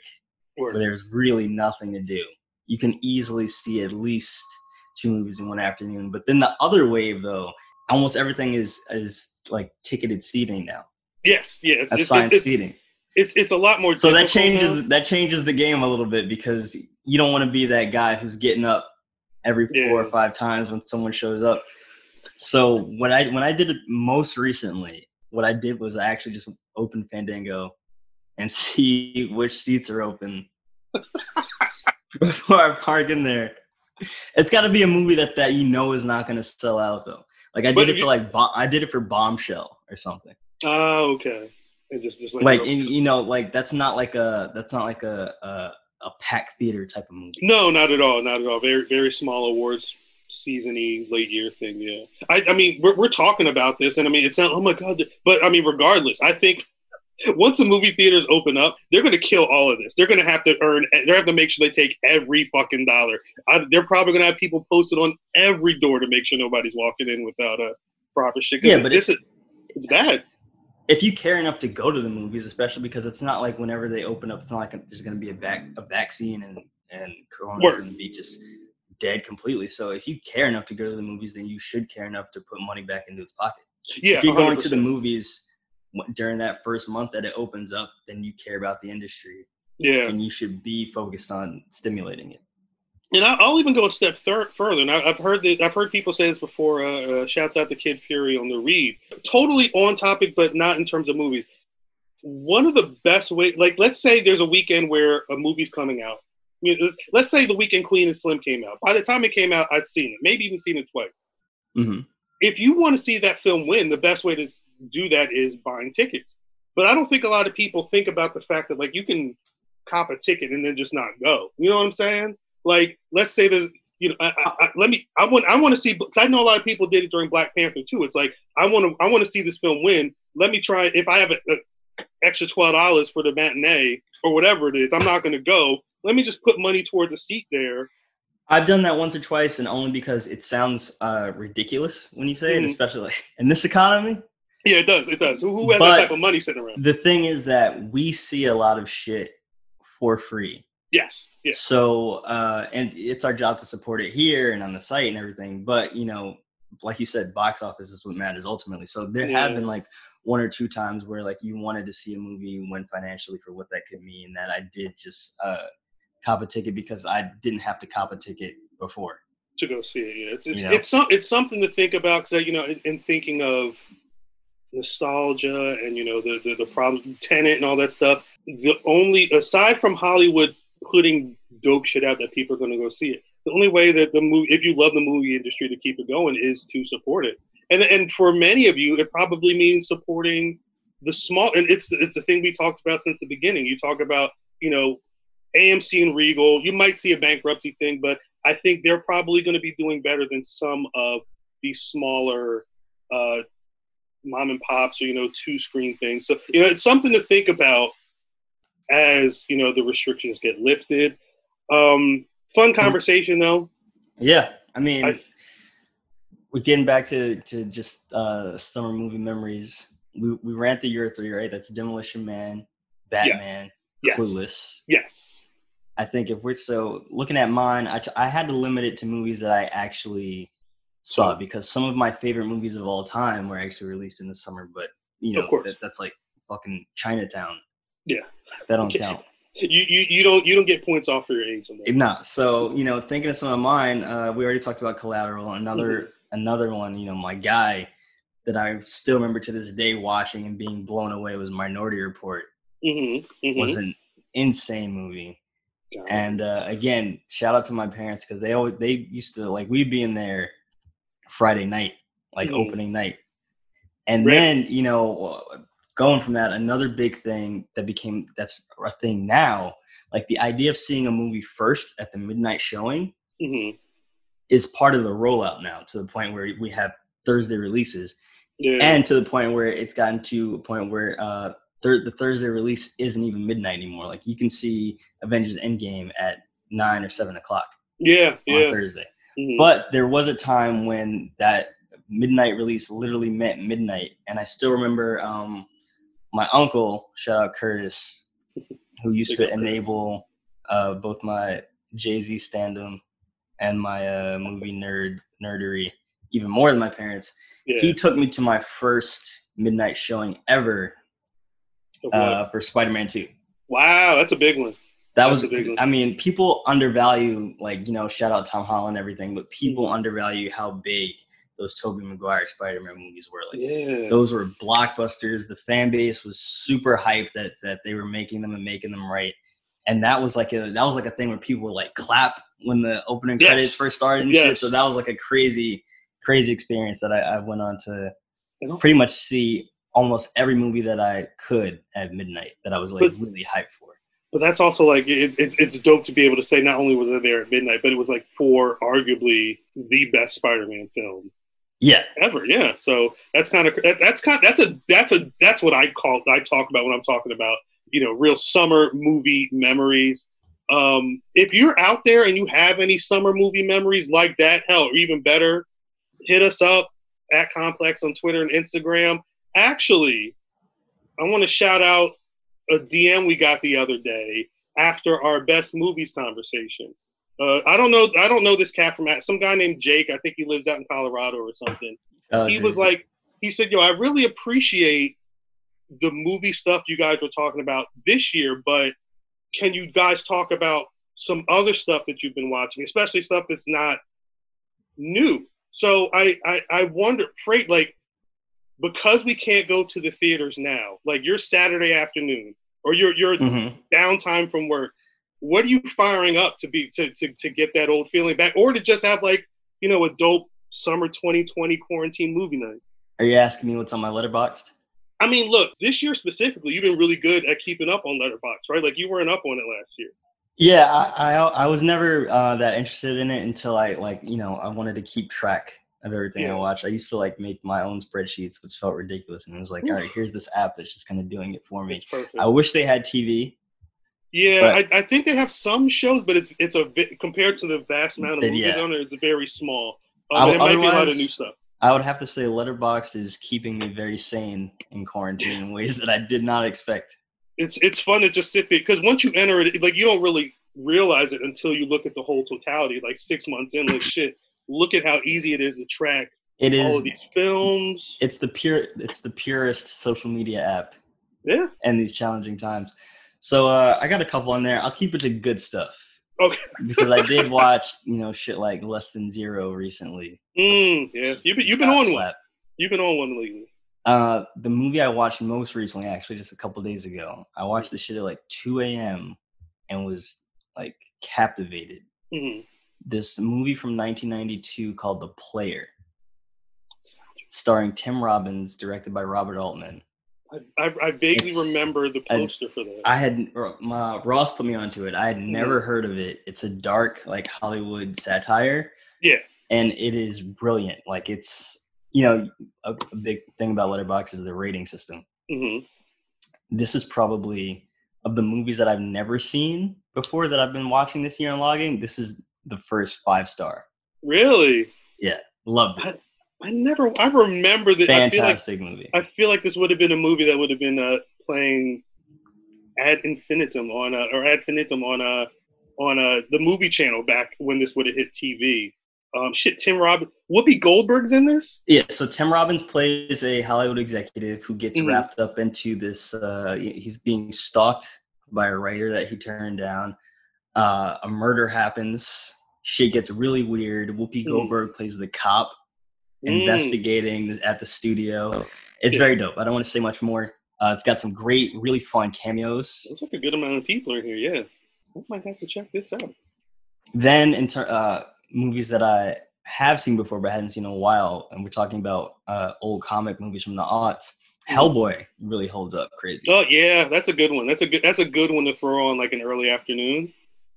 Yeah. where there's really nothing to do. You can easily see at least two movies in one afternoon. But then the other wave, though, almost everything is is like ticketed seating now, Yes, yeah, it's, assigned it's, seating. it's, it's a lot more. So that changes now. that changes the game a little bit because you don't want to be that guy who's getting up every four or five times when someone shows up. So when I when I did it most recently, what I did was I actually just open Fandango and see which seats are open before I park in there. It's got to be a movie that that you know is not going to sell out though. Like I But did it you- for like Bo- I did it for Bombshell or something. Oh, okay. And just, just like, Like you know- and, you know, like that's not like a that's not like a a, a packed theater type of movie. no, not at all, not at all. Very, very small awards seasony late year thing. Yeah, I, I mean, we're we're talking about this, and I mean, it's not. Oh my god! But I mean, regardless, I think once the movie theaters open up, they're going to kill all of this. They're going to have to earn. They're have to make sure they take every fucking dollar. I, they're probably going to have people posted on every door to make sure nobody's walking in without a proper shit. Yeah, but this is it's bad. if you care enough to go to the movies, especially because it's not like whenever they open up, it's not like there's going to be a back a vaccine and and Corona's Word. going to be just dead completely. So if you care enough to go to the movies, then you should care enough to put money back into its pocket. Yeah, if you're going to the movies during that first month that it opens up, then you care about the industry Yeah, and you should be focused on stimulating it. And I'll even go a step thir- further. And I've heard that I've heard people say this before. Uh, uh, shouts out to Kid Fury on the read. Totally on topic, but not in terms of movies. One of the best way, like let's say there's a weekend where a movie's coming out. I mean, let's- let's say the weekend Queen and Slim came out. By the time it came out, I'd seen it, maybe even seen it twice. hmm If you want to see that film win, the best way to do that is buying tickets. But I don't think a lot of people think about the fact that like you can cop a ticket and then just not go. You know what I'm saying? Like, let's say there's, you know, I, I, I, let me. I want. I want to see. Because I know a lot of people did it during Black Panther too. It's like I want to. I want to see this film win. Let me try. If I have a, a extra twelve dollars for the matinee or whatever it is, I'm not going to go. Let me just put money towards a seat there. I've done that once or twice, and only because it sounds uh, ridiculous when you say Mhm. it, especially like in this economy. Yeah, it does. It does. Who, who has But- that type of money sitting around? The thing is that we see a lot of shit for free. Yes. Yes. So, uh, and it's our job to support it here and on the site and everything. But you know, like you said, box office is what matters ultimately. So there have been like one or two times where like you wanted to see a movie win financially for what that could mean. That I did just uh, cop a ticket because I didn't have to cop a ticket before. to go see it. Yeah, it's it's, You know? it's, some, it's something to think about because you know, in, in thinking of nostalgia and you know the the, the problems, Tenet and all that stuff. The only aside from Hollywood putting dope shit out that people are going to go see it, the only way that the movie, if you love the movie industry, to keep it going is to support it. And and for many of you, it probably means supporting the small. And it's it's the thing we talked about since the beginning. You talk about you know AMC and Regal. You might see a bankruptcy thing, but I think they're probably going to be doing better than some of these smaller uh, mom and pops or you know two screen things. So you know it's something to think about as you know the restrictions get lifted. Um, fun conversation though. Yeah, I mean, I- we're getting back to to just uh, summer movie memories. We we ran through your three, right? That's Demolition Man, Batman, Yes. Clueless. Yes. I think if we're so looking at mine, I, I had to limit it to movies that I actually saw because some of my favorite movies of all time were actually released in the summer. But you Of know, course. that, that's like fucking Chinatown. Yeah. That don't Okay. count. You, you you don't you don't get points off for your age. On that. No. So you know, thinking of some of mine, uh, we already talked about Collateral. Another Mm-hmm. another one, you know, my guy that I still remember to this day watching and being blown away was Minority Report. Mm-hmm. mm-hmm. Was an insane movie. And uh, again, shout out to my parents because they always they used to like we'd be in there Friday night, like Mhm. opening night, and Right. then you know going from that another big thing that became that's a thing now like the idea of seeing a movie first at the midnight showing Mhm. is part of the rollout now to the point where we have Thursday releases Yeah. and to the point where it's gotten to a point where uh thir- the Thursday release isn't even midnight anymore. Like you can see Avengers Endgame at nine or seven o'clock yeah. on Yeah. Thursday. Mhm. But there was a time when that midnight release literally meant midnight, and I still remember um, my uncle, shout out Curtis, who used to enable uh, both my Jay Z standum and my uh, movie nerd nerdery even more than my parents. yeah. He took me to my first midnight showing ever Okay. uh, for Spider Man Two. wow, that's a big one. That That's was, a big one. I mean, people undervalue, like, you know, shout out Tom Holland and everything, but people Mhm. undervalue how big those Tobey Maguire Spider Man movies were. Like, Yeah. those were blockbusters. The fan base was super hyped that that they were making them and making them right. And that was like a that was like a thing where people would like clap when the opening Yes. credits first started and shit. So that was like a crazy, crazy experience that I, I went on to pretty much see almost every movie that I could at midnight that I was like But- really hyped for. But that's also like it, it, it's dope to be able to say not only was it there at midnight, but it was like for arguably the best Spider-Man film Yeah, ever. Yeah, so that's kind of that, that's kind that's a that's a that's what I call I talk about when I'm talking about you know real summer movie memories. Um, if you're out there and you have any summer movie memories like that, hell, or even better, hit us up at Complex on Twitter and Instagram. Actually, I want to shout out a DM we got the other day after our best movies conversation. Uh, I don't know. I don't know this cat from some guy named Jake. I think he lives out in Colorado or something. Uh, he was like, he said, "Yo, I really appreciate the movie stuff you guys were talking about this year, but can you guys talk about some other stuff that you've been watching, especially stuff that's not new?" So I I, I wonder, freight like because we can't go to the theaters now, like your Saturday afternoon or your your Mhm. downtime from work, what are you firing up to be to, to to get that old feeling back, or to just have like you know a dope summer 2020 quarantine movie night? Are you asking me what's on my letterboxd? I mean, look, this year specifically, you've been really good at keeping up on Letterboxd, right? Like you weren't up on it last year. Yeah, I, I I was never uh, that interested in it until I like you know I wanted to keep track of everything Yeah. I watched. I used to like make my own spreadsheets, which felt ridiculous, and it was like, all right, here's this app that's just kind of doing it for me. I wish they had TV. yeah, I, I think they have some shows, but it's it's a bit compared to the vast amount of movies yeah. on there, it's very small. Um, it might be a lot of new stuff. I would have to say Letterboxd is keeping me very sane in quarantine in ways that I did not expect. It's it's fun to just sit there because once you enter it, like you don't really realize it until you look at the whole totality. Like six months in, like shit, look at how easy it is to track It all is. of these films. It's the pure. It's the purest social media app Yeah. in these challenging times. So uh, I got a couple on there. I'll keep it to good stuff Okay. because I did watch you know shit like Less Than Zero recently. Mm, yeah. You've been you've been on one. You've been on one lately. Uh, the movie I watched most recently, actually, just a couple days ago, I watched this shit at like 2 a.m. and was like captivated. hmm This movie from 1992 called The Player, starring Tim Robbins, directed by Robert Altman. I, I, I vaguely It's- remember the I- poster for that. I had my Ross put me onto it. I had Mm-hmm. never heard of it. It's a dark, like Hollywood satire. Yeah. and it is brilliant. Like it's you know a, a big thing about Letterboxd is the rating system. hmm this is probably of the movies that I've never seen before that I've been watching this year and logging. This is the first five star. Really? Yeah, loved it. I never. I remember that. I feel like Fantastic movie. I feel like this would have been a movie that would have been uh, playing ad infinitum on uh, or ad infinitum on uh on uh the movie channel back when this would have hit TV. Um, shit, Tim Robbins, Whoopi Goldberg's in this. Yeah, so Tim Robbins plays a Hollywood executive who gets Mhm. wrapped up into this. Uh, he's being stalked by a writer that he turned down. Uh, a murder happens. Shit gets really weird. Whoopi Mhm. Goldberg plays the cop Mm. investigating at the studio. It's Yeah. very dope. I don't want to say much more. Uh, it's got some great, really fun cameos. Looks like a good amount of people in here. Yeah, I might have to check this out. Then, in ter- uh, movies that I have seen before but hadn't seen in a while, and we're talking about uh, old comic movies from the aughts. Hellboy really holds up crazy. Oh yeah, that's a good one. That's a good. That's a good one to throw on like an early afternoon.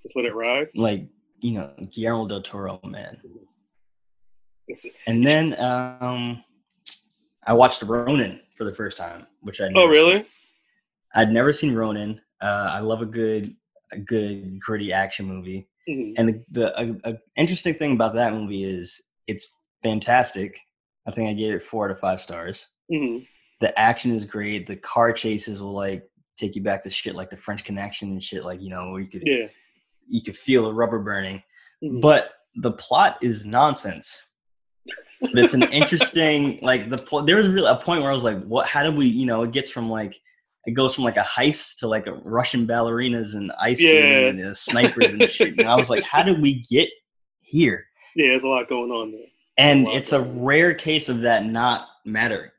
Just let it ride. Like you know, Guillermo del Toro, man. It's, And then um, I watched Ronin for the first time, which I oh really? I'd never seen Ronin. Uh, I love a good, a good gritty action movie. Mhm. And the, the a, a interesting thing about that movie is it's fantastic. I think I gave it four out of five stars. Mhm. The action is great. The car chases will like take you back to shit like the French Connection and shit, like you know, where you could Yeah. You could feel the rubber burning. Mhm. But the plot is nonsense. But it's an interesting like the pl- there was really a point where I was like, what? How do we? You know, it gets from like it goes from like a heist to like a Russian ballerinas and ice skating and uh, snipers and shit. And I was like, how did we get here? Yeah, there's a lot going on there. And Wow. it's a rare case of that not mattering,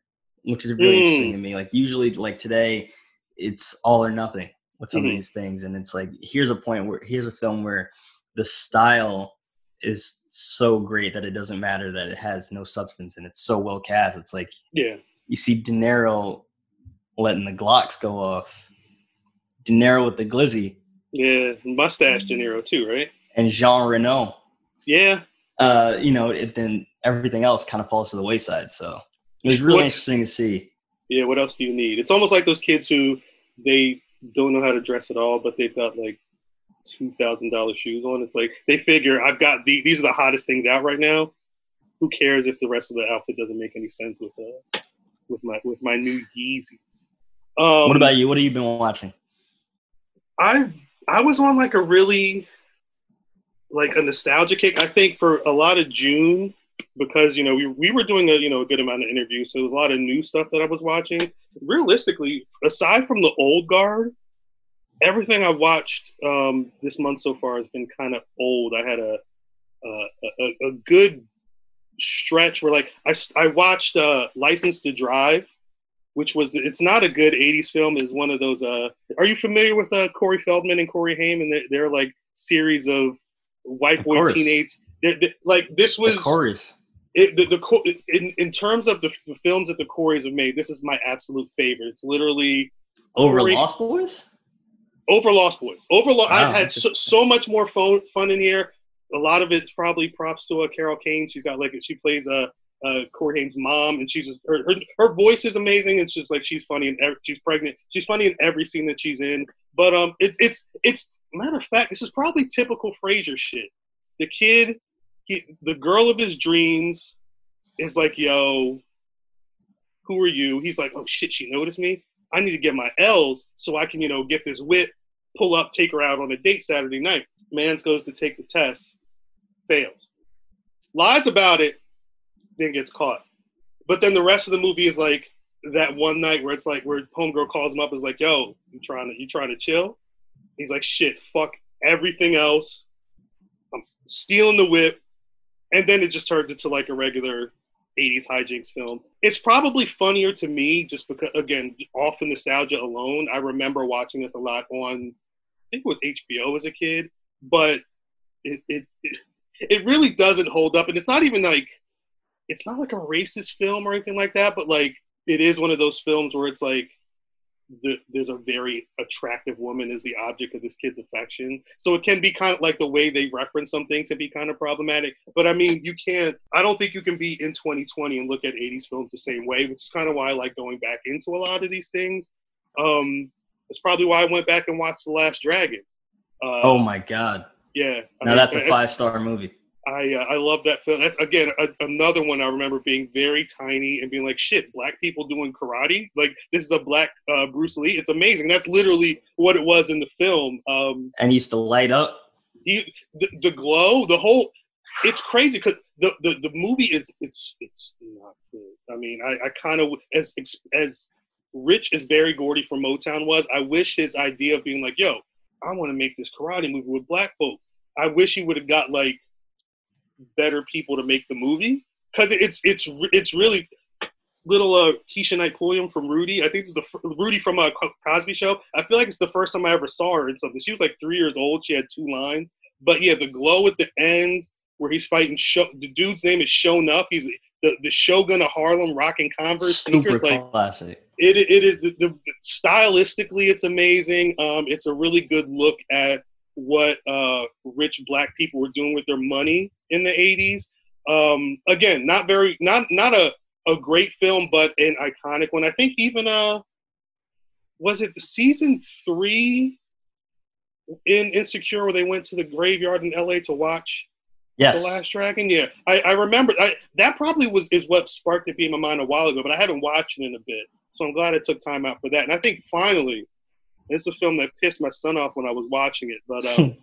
which is really Mm. interesting to me. Like usually, like today, it's all or nothing with some Mhm. of these things, and it's like here's a point where here's a film where the style is so great that it doesn't matter that it has no substance and it's so well cast. It's like Yeah. you see De Niro letting the Glocks go off, De Niro with the glizzy, Yeah. Mustache De Niro too, right? and Jean Reno. Yeah. Uh, you know, it, then everything else kind of falls to the wayside. So it was really What- interesting to see. Yeah. What else do you need? It's almost like those kids who they don't know how to dress at all, but they've got like two thousand dollar shoes on. It's like they figure I've got the, these are the hottest things out right now. Who cares if the rest of the outfit doesn't make any sense with uh with my with my new Yeezys? Um, what about you? What have you been watching? I I was on like a really like a nostalgia kick. I think for a lot of June because you know we we were doing a you know a good amount of interviews, so there was a lot of new stuff that I was watching. Realistically, aside from the old guard, everything I watched um, this month so far has been kind of old. I had a a, a, a good stretch where like I I watched uh, License to Drive. Which was it's not a good '80s film. It's one of those. Uh, are you familiar with uh, Corey Feldman and Corey Haim and their, their like series of white Of boy teenage? they're- they're- like this was the chorus. It, the, the in in terms of the, the films that the Coreys have made. This is my absolute favorite. It's literally Over Corey- Lost Boys? over Lost Boys. Over Lo- I've Wow, had so, so much more fun, fun in here. A lot of it's probably props to uh, Carol Kane. She's got like she plays a. Uh, uh, Corey Haim's mom, and she's just her, her her voice is amazing. It's just like she's funny and she's pregnant. She's funny in every scene that she's in. But um, it's it's it's matter of fact, this is probably typical Frazier shit. The kid, he, the girl of his dreams, is like, yo, who are you? He's like, oh shit, she noticed me. I need to get my L's so I can, you know, get this whip, pull up, take her out on a date Saturday night. Mans goes to take the test, fails, lies about it, then gets caught. But then the rest of the movie is like that one night where it's like where homegirl calls him up is like, yo, you trying to you trying to chill? He's like, shit, fuck everything else. I'm stealing the whip. And then it just turns into like a regular 80s hijinks film. It's probably funnier to me just because, again, off of nostalgia alone. I remember watching this a lot on, I think it was HBO as a kid, but it, it, it, it really doesn't hold up. And it's not even like, it's not like a racist film or anything like that, but like, it is one of those films where it's like, the, there's a very attractive woman is the object of this kid's affection. So it can be kind of like the way they reference something to be kind of problematic. But I mean, you can't, I don't think you can be in 2020 and look at 80s films the same way, which is kind of why I like going back into a lot of these things. Um, that's probably why I went back and watched The Last Dragon. Uh, Oh my god! yeah. I Now mean, that's a five star movie. I uh, I love that film. That's again a, another one I remember being very tiny and being like, "Shit, black people doing karate! Like this is a black uh, Bruce Lee. It's amazing." That's literally what it was in the film. Um, and he used to light up. He the, the glow, the whole. It's crazy because the, the the movie is it's it's not good. I mean, I, I kind of as as rich as Berry Gordy from Motown was, I wish his idea of being like, "Yo, I want to make this karate movie with black folks." I wish he would have got like better people to make the movie because it's it's it's really little uh, Keshia Knight Pulliam from Rudy. I think it's the Rudy from a uh, Cosby Show. I feel like it's the first time I ever saw her in something. She was like three years old. She had two lines, but yeah, the glow at the end where he's fighting. Show, the dude's name is Sho'nuff. He's the, the Shogun of Harlem, rocking Converse Super sneakers. Like classic. It it is the, the, stylistically it's amazing. Um, it's a really good look at what uh, rich black people were doing with their money in the 80s. Um, again, not very, not not a, a great film, but an iconic one. I think even uh, was it the season three in Insecure where they went to the graveyard in LA to watch yes. the Last Dragon? Yeah, I, I remember I, that probably was is what sparked it in my mind a while ago, but I haven't watched it in a bit, so I'm glad I took time out for that. And I think finally it's a film that pissed my son off when I was watching it, but because um,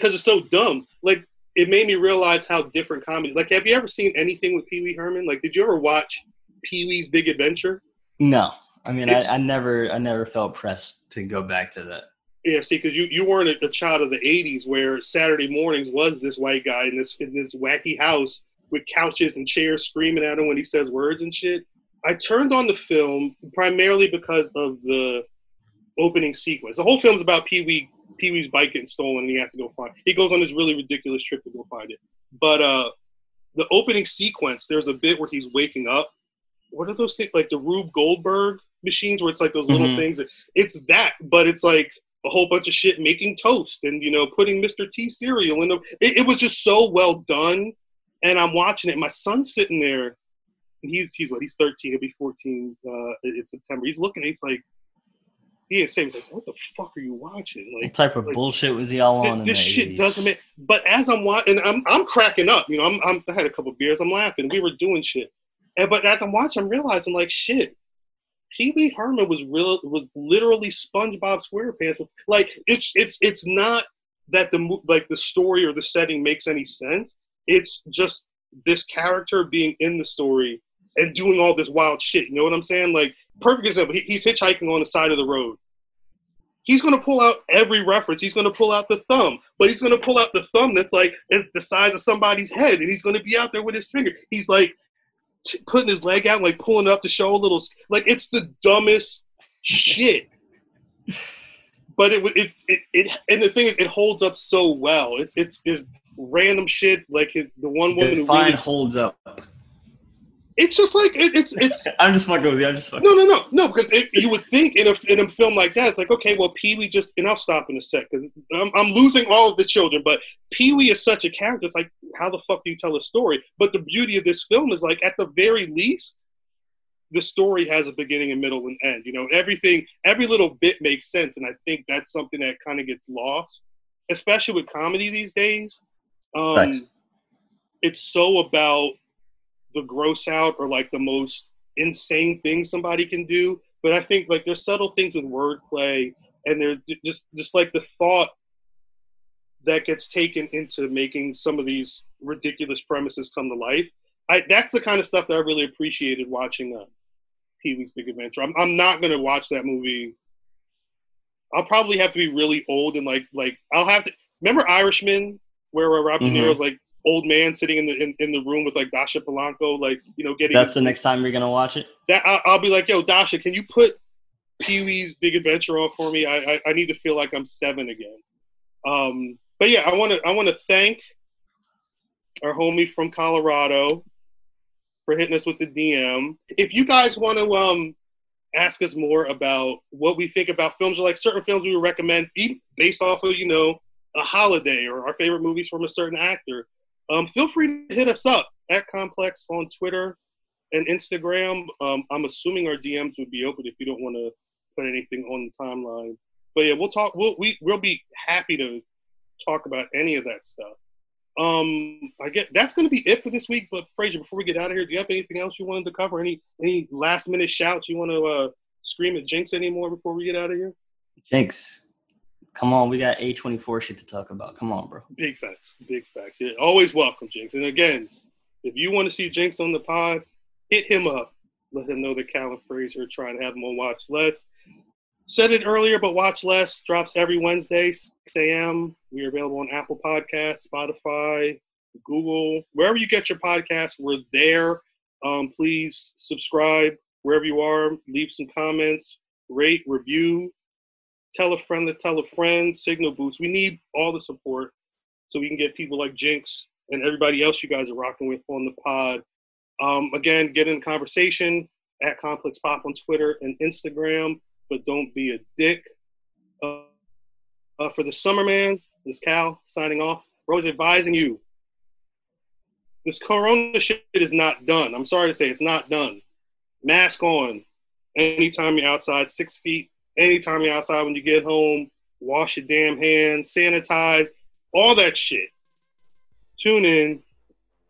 it's so dumb. Like it made me realize how different comedy. Like, have you ever seen anything with Pee Wee Herman? Like, did you ever watch Pee Wee's Big Adventure? No, I mean, I, I, never, I never felt pressed to go back to that. Yeah, see, because you, you weren't a, a, child of the '80s where Saturday mornings was this white guy in this in this wacky house with couches and chairs screaming at him when he says words and shit. I turned on the film primarily because of the opening sequence. The whole film's about Pee Wee Pee Wee's bike getting stolen and he has to go find. He goes on this really ridiculous trip to go find it. But uh, the opening sequence, there's a bit where he's waking up. What are those things like the Rube Goldberg machines where it's like those little mm-hmm. things? It's that, but it's like a whole bunch of shit making toast and you know putting Mr. T cereal in them. It, it was just so well done. And I'm watching it. My son's sitting there. And he's he's what he's 13. He'll be 14 uh, in September. He's looking. He's like, he didn't he was like, what the fuck are you watching? Like, what type of like, bullshit was he all on? This, this shit doesn't make. But as I'm watching, I'm I'm cracking up. You know, I'm, I'm I had a couple beers. I'm laughing. We were doing shit. And but as I'm watching, I'm realizing like shit. Pee Wee Herman was real was literally SpongeBob SquarePants. Like it's it's it's not that the like the story or the setting makes any sense. It's just this character being in the story and doing all this wild shit. You know what I'm saying? Like perfect example. He, he's hitchhiking on the side of the road he's going to pull out every reference. He's going to pull out the thumb, but he's going to pull out the thumb that's like the size of somebody's head, and he's going to be out there with his finger. He's like t- putting his leg out, like pulling up to show a little. Like it's the dumbest shit. But it, it it it and the thing is, it holds up so well. It's it's, it's random shit like the one woman who really, holds up it's just like it, it's it's. I'm just fucking with you. I'm just fucking. No, no, no, no. Because it, you would think in a in a film like that, it's like okay, well, Pee Wee just and I'll stop in a sec because I'm, I'm losing all of the children. But Pee Wee is such a character. It's like how the fuck do you tell a story? But the beauty of this film is like at the very least, the story has a beginning and middle and end. You know, everything, every little bit makes sense, and I think that's something that kind of gets lost, especially with comedy these days. Um, It's so about the gross out or like the most insane thing somebody can do. But I think like there's subtle things with wordplay and there's just just like the thought that gets taken into making some of these ridiculous premises come to life. I that's the kind of stuff that I really appreciated watching uh, Pee Wee's Big Adventure. I'm I'm not gonna watch that movie. I'll probably have to be really old and like like I'll have to remember Irishman where Rob mm-hmm. De Niro's like old man sitting in the in, in, the room with like Dasha Polanco, like you know, getting. That's the next time you're gonna watch it. That I, will be like, yo, Dasha, can you put Pee Wee's Big Adventure on for me? I, I, I need to feel like I'm seven again. Um, but yeah, I want to I want to thank our homie from Colorado for hitting us with the DM. If you guys want to um ask us more about what we think about films or like certain films we would recommend based off of you know a holiday or our favorite movies from a certain actor um, feel free to hit us up at Complex on Twitter and Instagram. Um, I'm assuming our DMs would be open if you don't want to put anything on the timeline. But yeah, we'll talk. We'll we, we'll be happy to talk about any of that stuff. Um, I get that's going to be it for this week. But Frazier, before we get out of here, do you have anything else you wanted to cover? Any any last minute shouts you want to uh, scream at Jinx anymore before we get out of here? Jinx, come on, we got A twenty four shit to talk about. Come on, bro. Big facts, big facts. Yeah, always welcome, Jinx. And again, if you want to see Jinx on the pod, hit him up. Let him know that Cal and Frazier are trying to have him on Watch Less. Said it earlier, but Watch Less drops every Wednesday, 6 a.m. We are available on Apple Podcasts, Spotify, Google, wherever you get your podcasts. We're there. Um, please subscribe wherever you are. Leave some comments, rate, review, tell a friend to tell a friend, signal boost. We need all the support so we can get people like Jinx and everybody else you guys are rocking with on the pod. Um, again, get in conversation at Complex Pop on Twitter and Instagram, but don't be a dick. Uh, uh, for the summer man, this Cal signing off. Rose advising you. This corona shit is not done. I'm sorry to say it's not done. Mask on. Anytime you're outside, six feet. Anytime you're outside when you get home, wash your damn hands, sanitize, all that shit. Tune in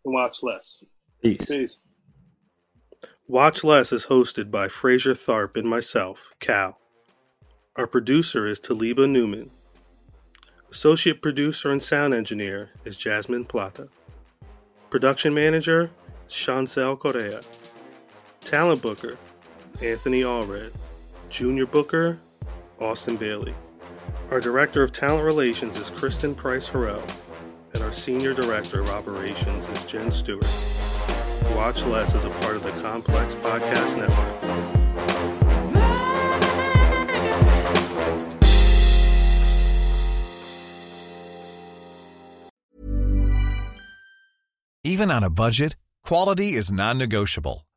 and watch less. Peace. Peace. Watch Less is hosted by Frazier Tharpe and myself, Cal. Our producer is Taliba Newman. Associate producer and sound engineer is Jasmine Plata. Production manager, Chancel Correa. Talent booker, Anthony Allred. Junior booker, Austin Bailey. Our director of talent relations is Kristen Price Harrell, and our senior director of operations is Jen Stewart. Watch Less is a part of the Complex Podcast Network. Even on a budget, quality is non-negotiable.